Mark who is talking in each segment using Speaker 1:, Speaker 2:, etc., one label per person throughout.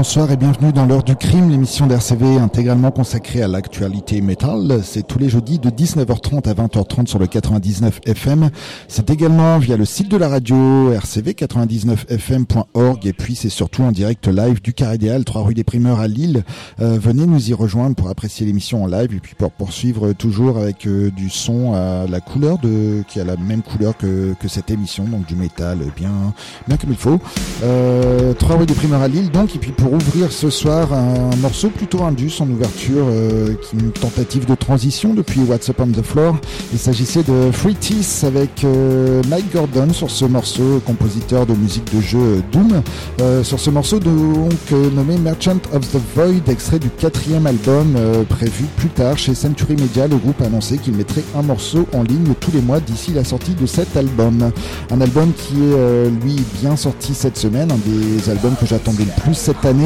Speaker 1: Bonsoir et bienvenue dans l'heure du crime, l'émission d'RCV intégralement consacrée à l'actualité métal. C'est tous les jeudis de 19h30 à 20h30 sur le 99 FM. C'est également via le site de la radio rcv99fm.org et puis c'est surtout en direct live du Carré des Halles, 3 rue des Primeurs à Lille. Euh, venez nous y rejoindre pour apprécier l'émission en live et puis pour poursuivre toujours avec euh, du son à la couleur de qui a la même couleur que, que cette émission, donc du métal bien bien comme il faut. Euh, 3 rue des Primeurs à Lille donc et puis pour ouvrir ce soir un morceau plutôt indus en ouverture, euh, une tentative de transition depuis What's Up on the Floor. Il s'agissait de Free Teeth avec euh, Mike Gordon sur ce morceau, compositeur de musique de jeu Doom. Euh, sur ce morceau donc nommé Merchant of the Void, extrait du quatrième album prévu plus tard chez Century Media. Le groupe a annoncé qu'il mettrait un morceau en ligne tous les mois d'ici la sortie de cet album. Un album qui est lui bien sorti cette semaine, un des albums que j'attendais le plus cette année,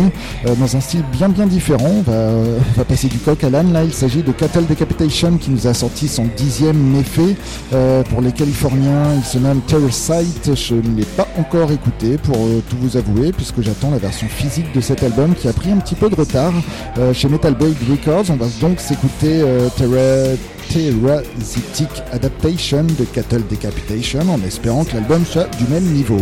Speaker 1: euh, dans un style bien bien différent. On va, euh, on va passer du coq à l'âne. Là, il s'agit de Cattle Decapitation qui nous a sorti son dixième méfait. Euh, pour les Californiens, il se nomme Sight. Je ne l'ai pas encore écouté pour tout vous avouer, puisque j'attends la version physique de cet album qui a pris un petit peu de retard chez Metal Blade Records. On va donc s'écouter Terra- Adaptation de Cattle Decapitation en espérant que l'album soit du même niveau.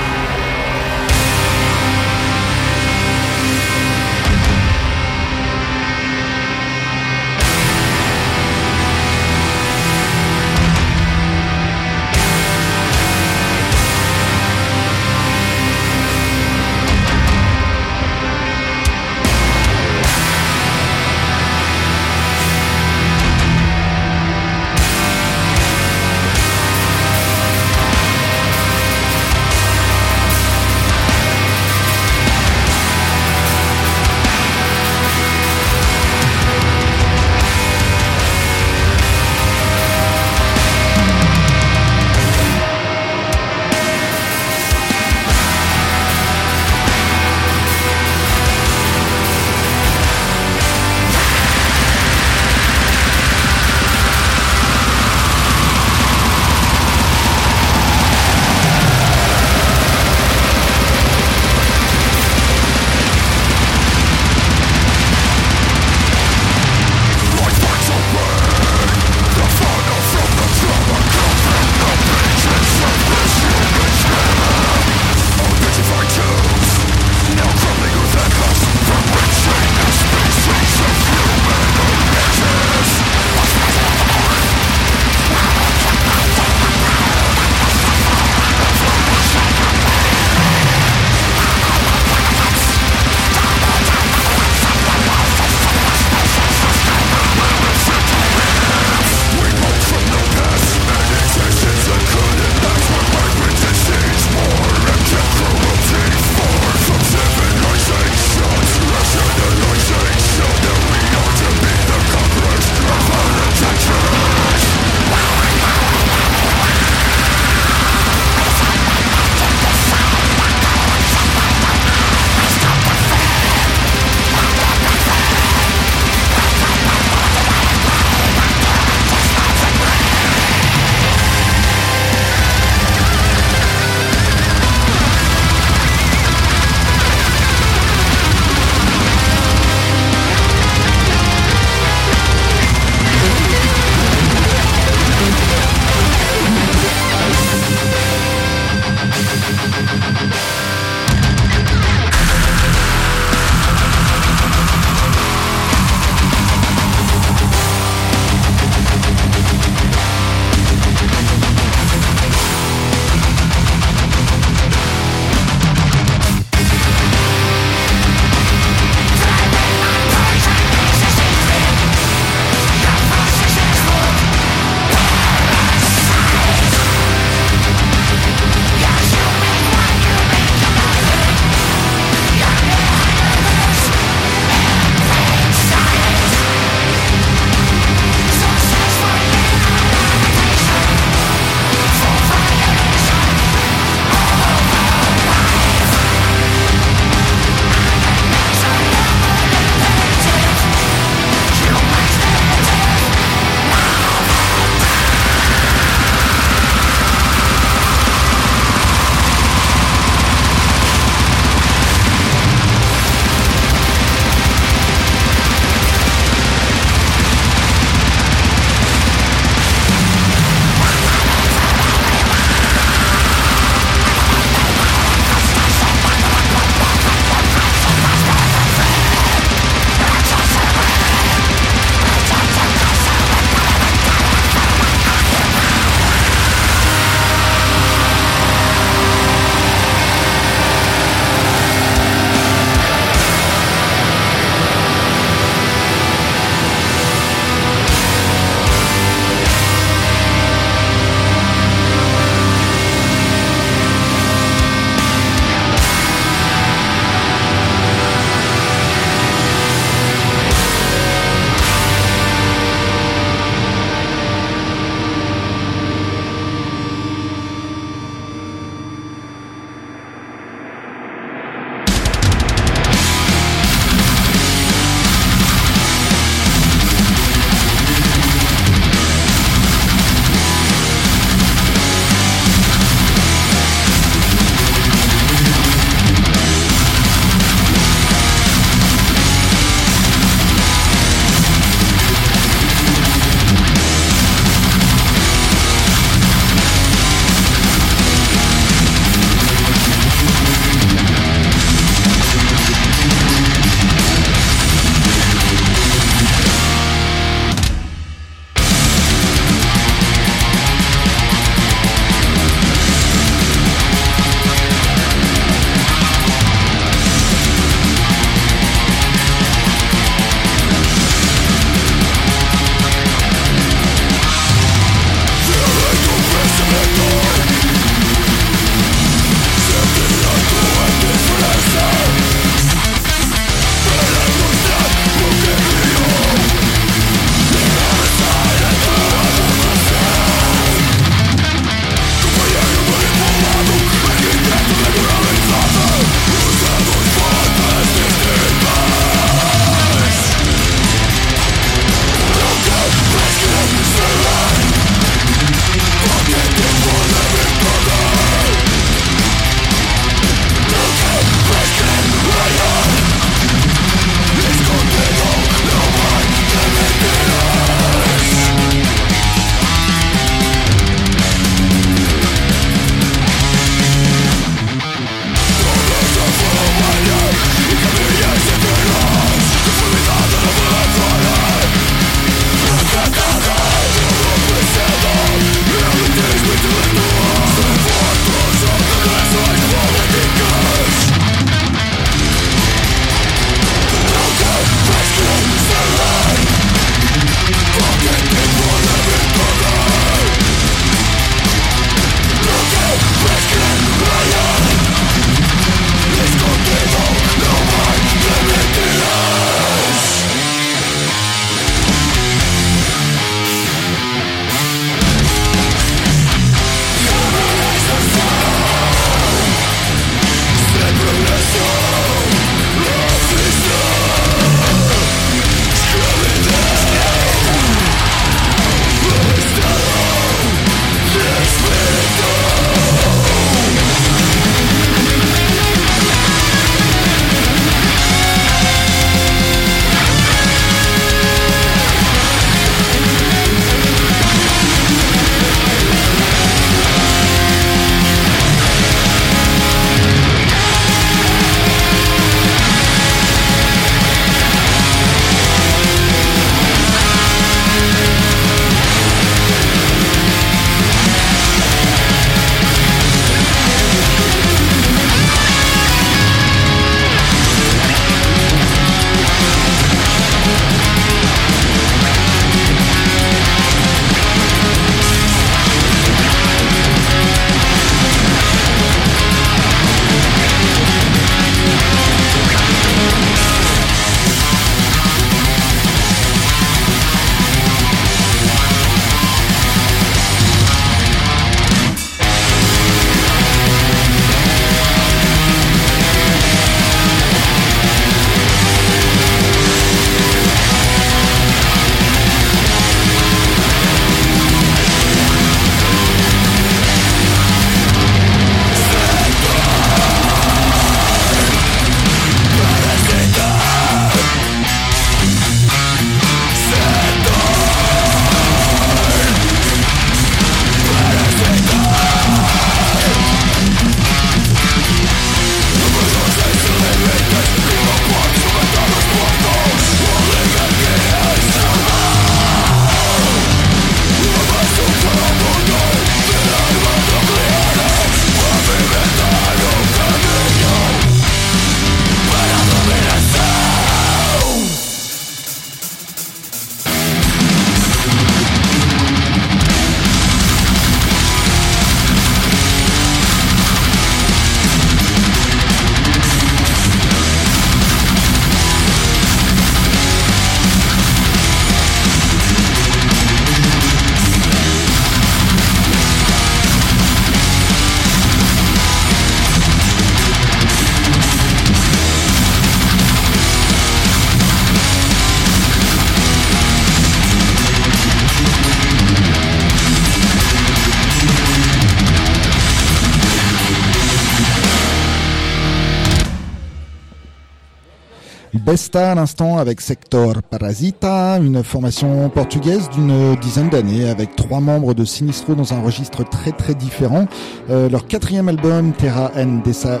Speaker 1: Besta à l'instant avec Sector Parasita, une formation portugaise d'une dizaine d'années avec trois membres de Sinistro dans un registre très très différent. Euh, leur quatrième album, Terra N Desa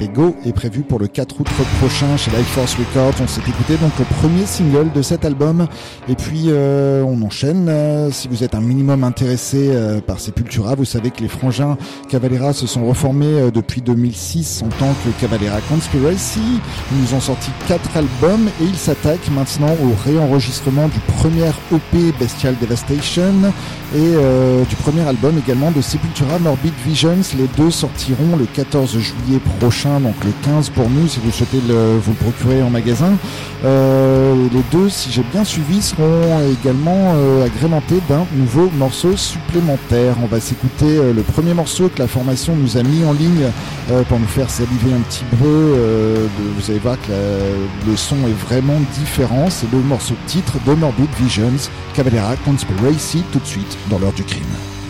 Speaker 1: Pego, est prévu pour le 4 août prochain chez Life Force Records. On s'est écouté donc le premier single de cet album et puis euh, on enchaîne. Euh, si vous êtes un minimum intéressé euh, par Sepultura, vous savez que les frangins Cavalera se sont reformés depuis 2006 en tant que Cavalera Conspiracy. Ils nous ont sorti quatre albums et ils s'attaquent maintenant au réenregistrement du premier EP Bestial Devastation et euh, du premier album également de Sepultura Morbid Visions. Les deux sortiront le 14 juillet prochain, donc le 15 pour nous si vous souhaitez le, vous le procurer en magasin. Euh, les deux, si j'ai bien suivi, seront également euh, agrémentés d'un nouveau morceau supplémentaire. On va s'écouter le premier morceau que la formation nous a mis en ligne pour nous faire saliver un petit peu. Vous allez voir que la, le son est vraiment différent. C'est le morceau titre de Morbid Visions, Cavalera Conspiracy, tout de suite dans l'heure du crime.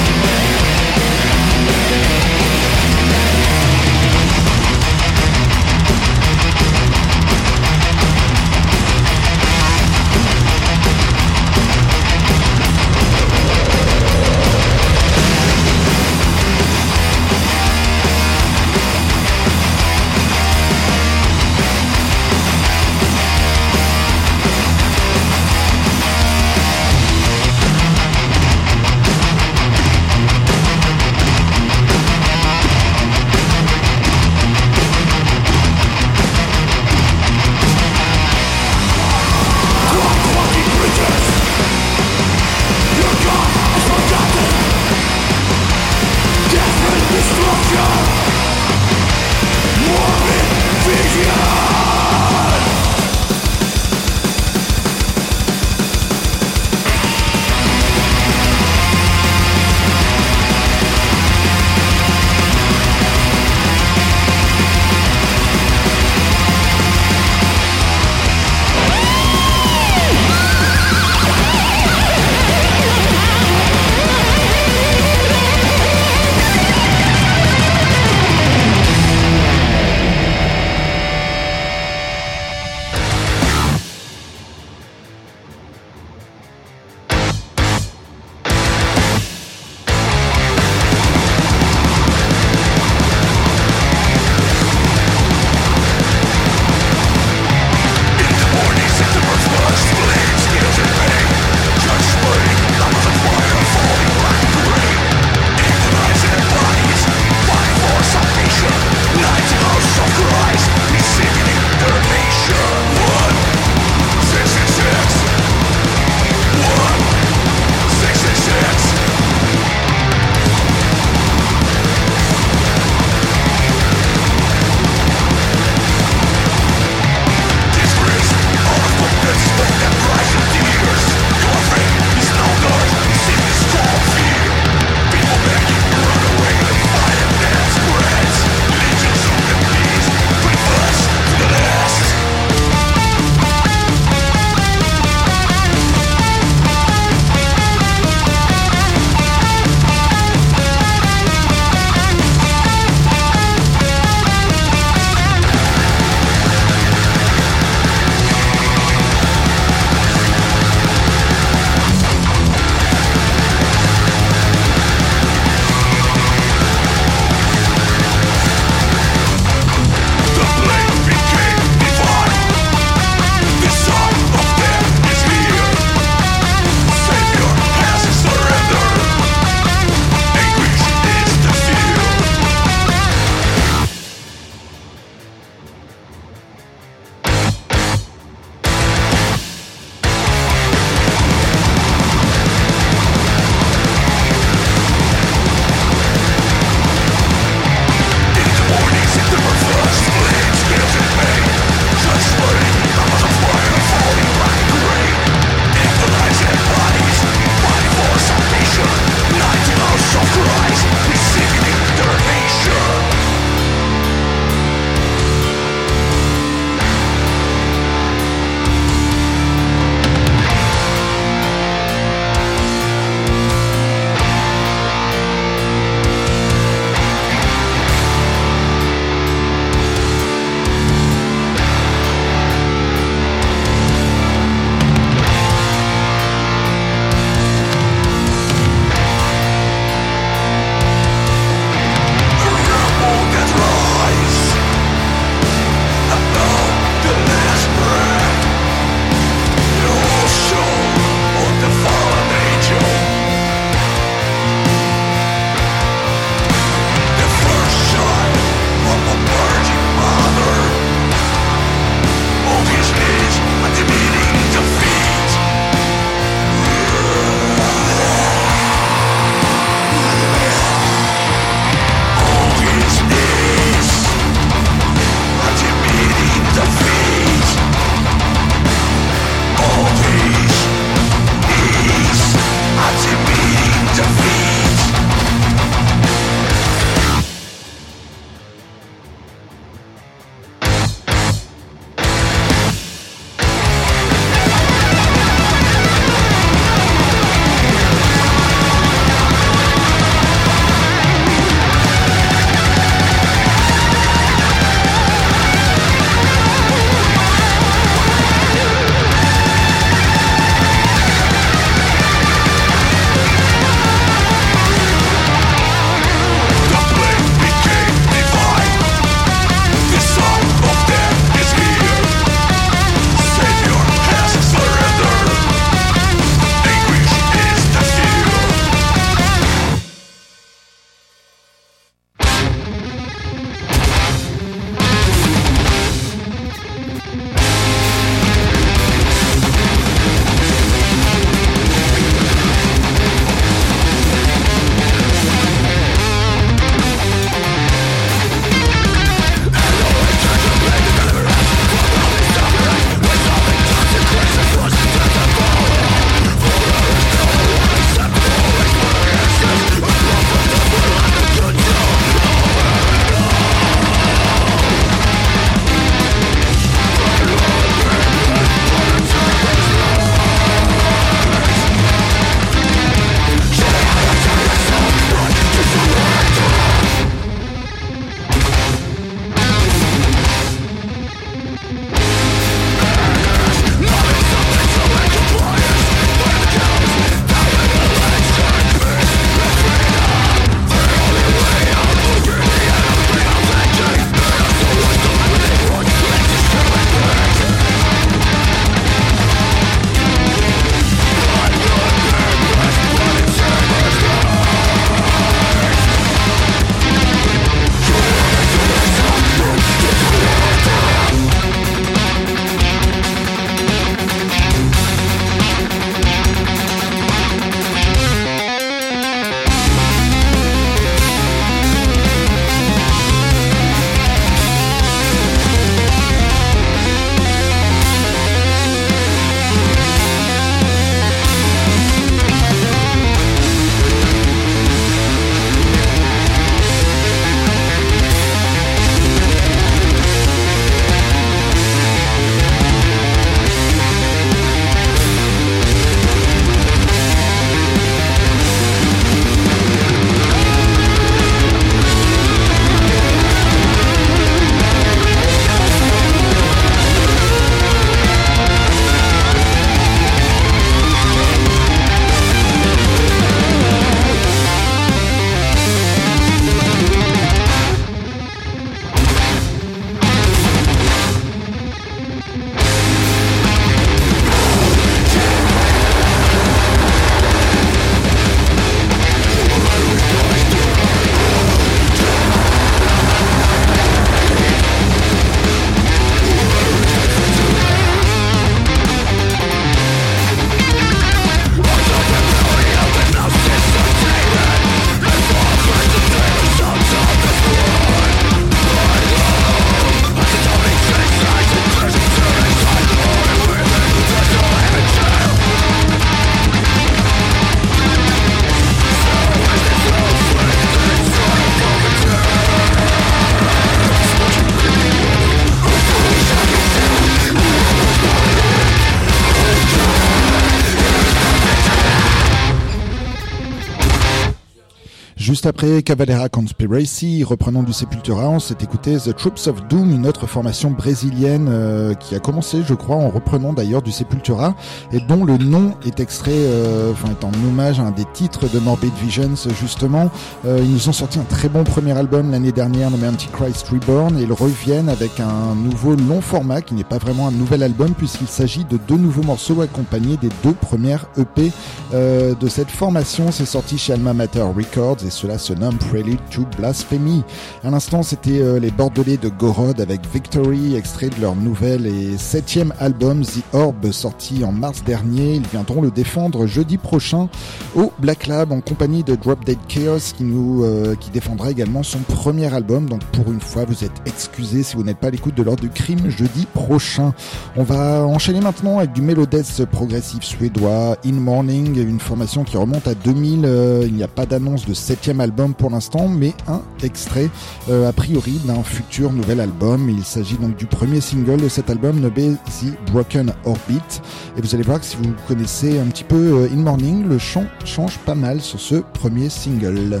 Speaker 1: Juste après Cavalera Conspiracy, reprenant du Sepultura, on s'est écouté The Troops of Doom, une autre formation brésilienne euh, qui a commencé, je crois, en reprenant d'ailleurs du Sepultura et dont le nom est extrait, euh, enfin est en hommage à un des titres de Morbid Visions justement. Euh, ils nous ont sorti un très bon premier album l'année dernière nommé Antichrist Reborn et ils reviennent avec un nouveau long format qui n'est pas vraiment un nouvel album puisqu'il s'agit de deux nouveaux morceaux accompagnés des deux premières EP de cette formation. C'est sorti chez Alma Mater Records et cela se nomme Prelude to Blasphemy. À l'instant, c'était euh, les Bordelais de Gorod avec Victory, extrait de leur nouvel et septième album The Orb, sorti en mars dernier. Ils viendront le défendre jeudi prochain au Black Lab en compagnie de Drop Dead Chaos qui nous euh, qui défendra également son premier album. Donc pour une fois, vous êtes excusés si vous n'êtes pas à l'écoute de l'ordre du crime jeudi prochain. On va enchaîner maintenant avec du Melodès progressif suédois, In Morning, une formation qui remonte à 2000. Euh, il n'y a pas d'annonce de septième album pour l'instant, mais un extrait euh, a priori d'un futur nouvel album. Il s'agit donc du premier single de cet album nommé The Broken Orbit. Et vous allez voir que si vous connaissez un petit peu euh, In Morning, le chant change pas mal sur ce premier single.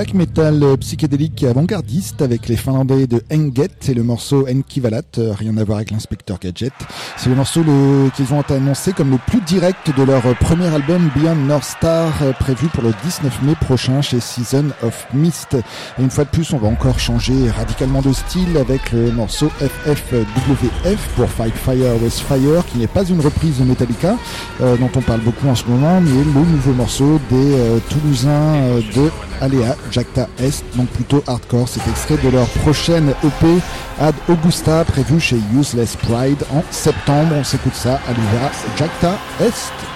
Speaker 2: Black metal psychédélique avant-gardiste avec les Finlandais de Enget et le morceau Enkivalat, euh, rien à voir avec l'inspecteur Gadget. C'est le morceau qu'ils ont annoncé comme le plus direct de leur premier album Beyond North Star euh, prévu pour le 19 mai prochain chez Season of Mist. Et une fois de plus, on va encore changer radicalement de style avec le morceau FFWF pour Fight Fire with Fire qui n'est pas une reprise de Metallica euh, dont on parle beaucoup en ce moment mais le nouveau morceau des Toulousains de Alea Jacta Est, donc plutôt hardcore. C'est extrait de leur prochaine EP Ad Augusta prévue chez Useless Pride en septembre. On s'écoute ça, Alea Jacta Est.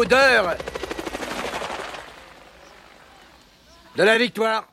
Speaker 3: l'odeur de la victoire.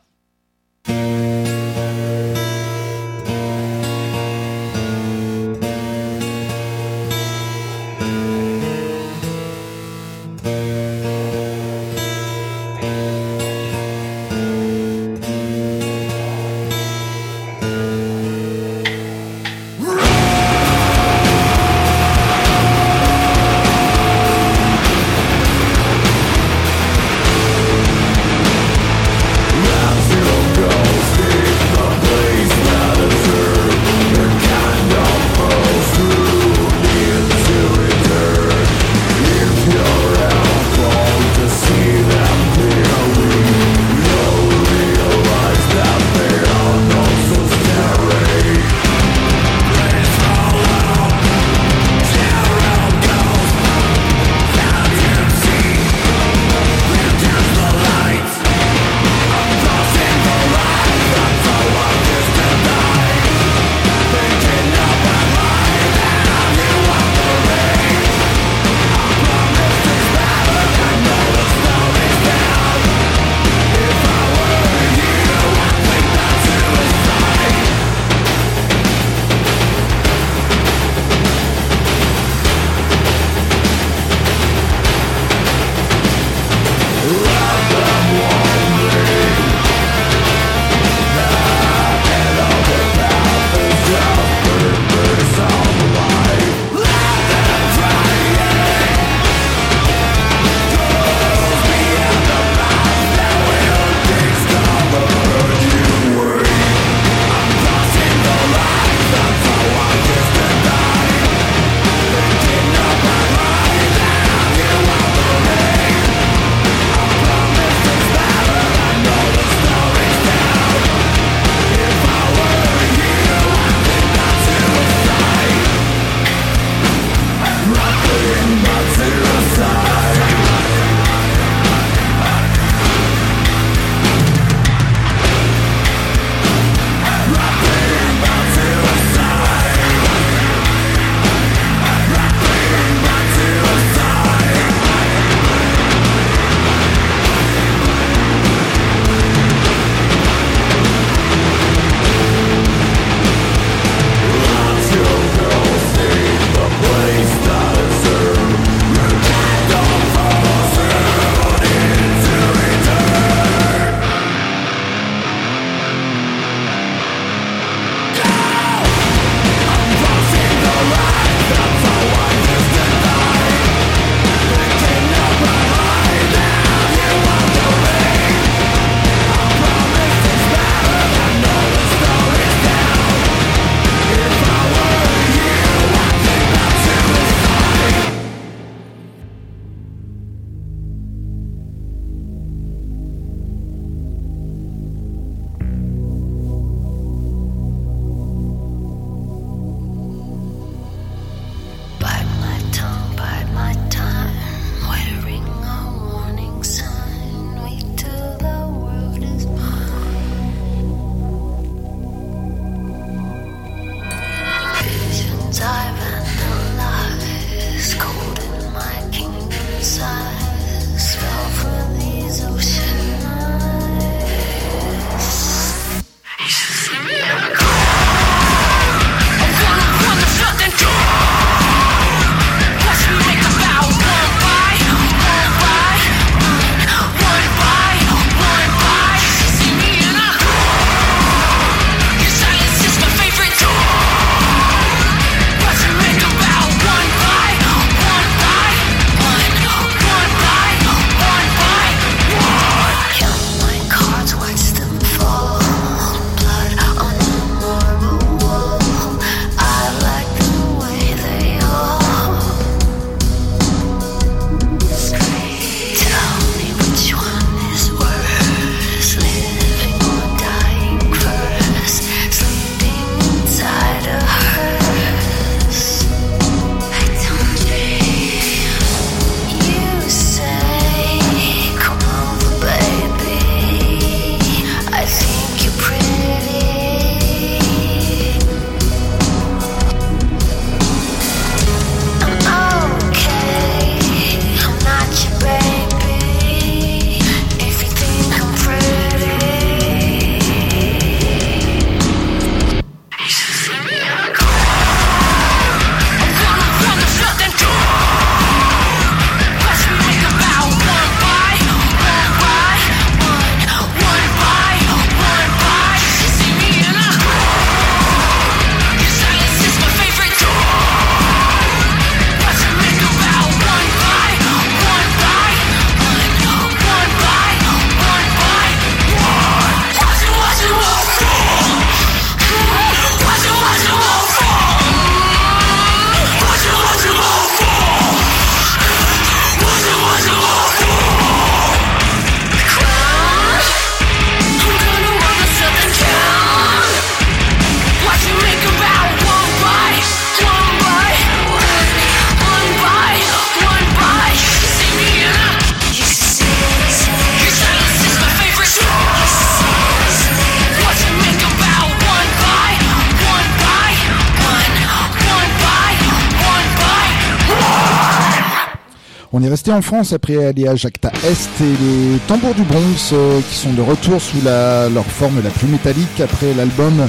Speaker 1: En France après aller à Est et les tambours du Bronx euh, qui sont de retour sous la, leur forme la plus métallique après l'album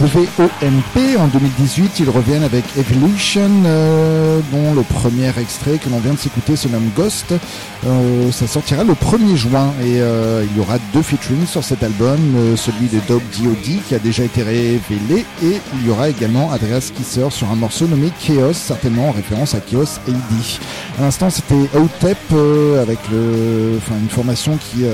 Speaker 1: WOMP en 2018. Ils reviennent avec Evolution, euh, dont le premier extrait que l'on vient de s'écouter se nomme Ghost. Euh, ça sortira le 1er juin et euh, il y aura deux featuring sur cet album, euh, celui de Dope D.O.D. qui a déjà été révélé et il y aura également Andreas Kisser sur un morceau nommé Chaos, certainement en référence à Chaos AD. À l'instant, c'était Outep avec une formation qui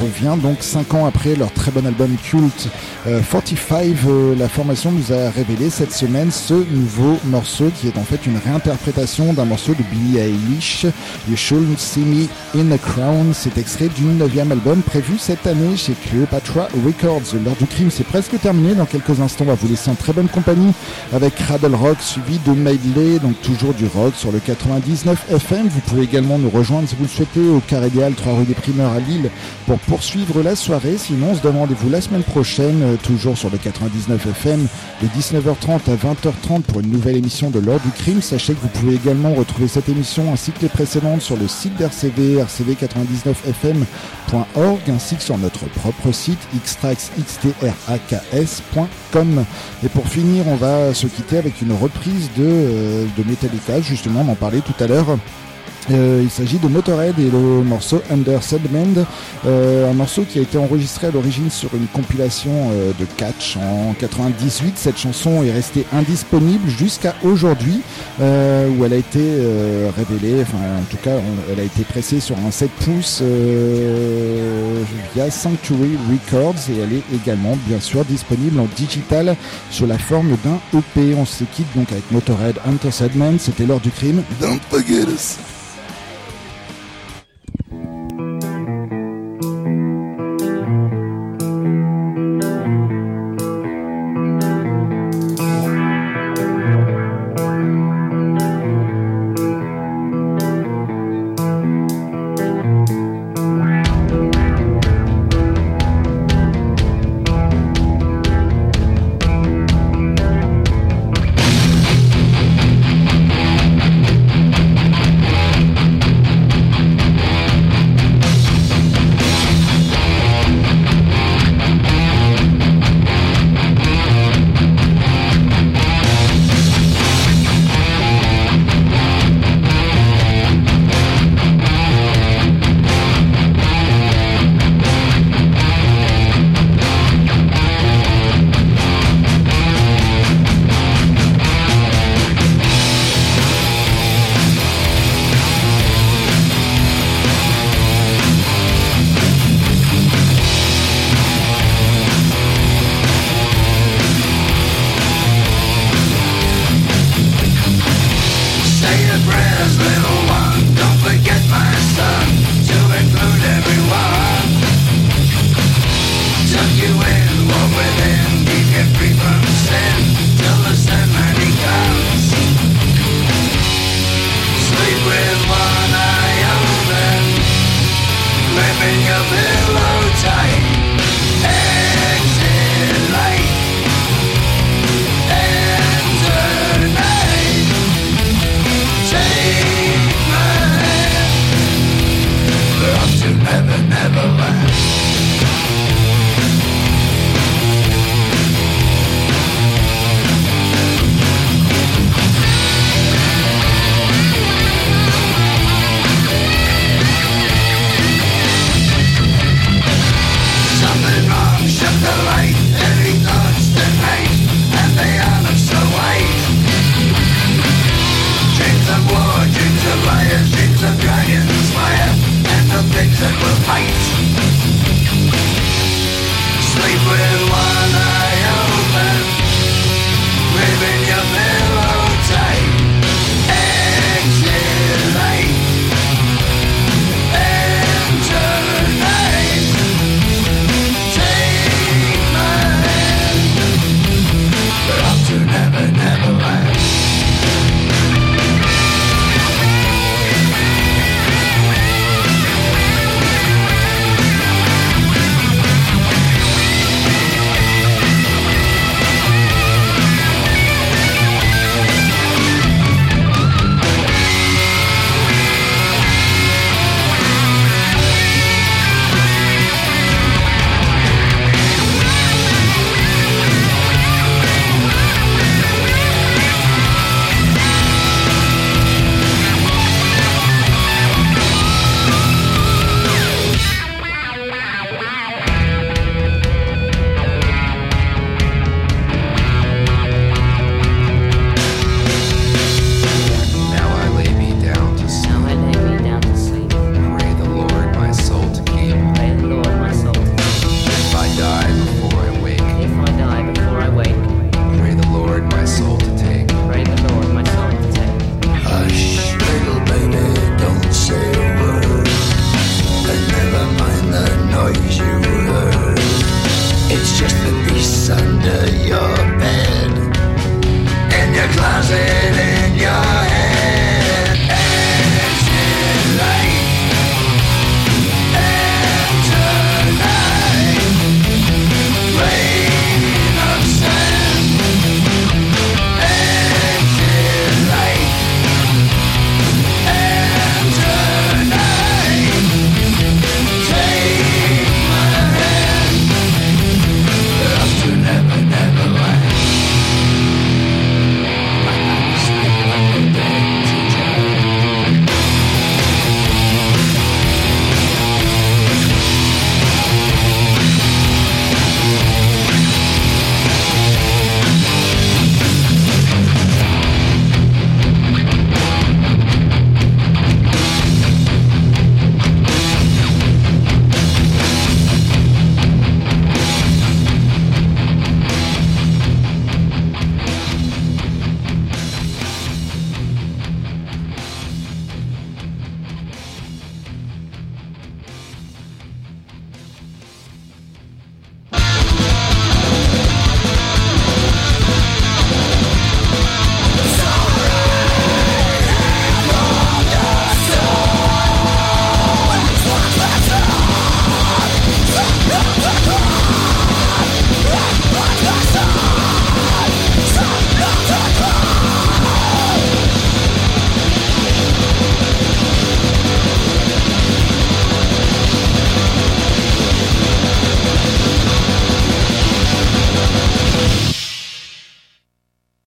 Speaker 1: revient donc 5 ans après leur très bon album Cult euh, 45. La formation nous a révélé cette semaine ce nouveau morceau qui est en fait une réinterprétation d'un morceau de Billie Eilish, You Shouldn't See Me in a Crown. C'est extrait du neuvième album prévu cette année chez Cleopatra Records. L'heure du crime, c'est presque terminé. Dans quelques instants, on va vous laisser en très bonne compagnie avec Cradle Rock suivi de Medley, donc toujours du rock sur le 99 FM. Vous pouvez également nous rejoindre si vous le souhaitez au Carré Idéal 3 rue des Primeurs à Lille pour poursuivre la soirée. Sinon, on se donne rendez-vous la semaine prochaine, euh, toujours sur le 99 FM, de 19h30 à 20h30 pour une nouvelle émission de l'heure du crime. Sachez que vous pouvez également retrouver cette émission ainsi que les précédentes sur le site d'RCV, rcv99fm.org, ainsi que sur notre propre site xtraxxtraks.com. Et pour finir, on va se quitter avec une reprise de, euh, de Metallica, justement, on en parlait tout à l'heure. Euh, il s'agit de Motorhead et le morceau Under Sedment, euh, un morceau qui a été enregistré à l'origine sur une compilation euh, de catch en 98. Cette chanson est restée indisponible jusqu'à aujourd'hui, où elle a été révélée, enfin en tout cas elle a été pressée sur un 7 pouces via Sanctuary Records et elle est également bien sûr disponible en digital sous la forme d'un EP. On se quitte donc avec Motorhead Under Sedment, c'était l'heure du crime. Don't forget us.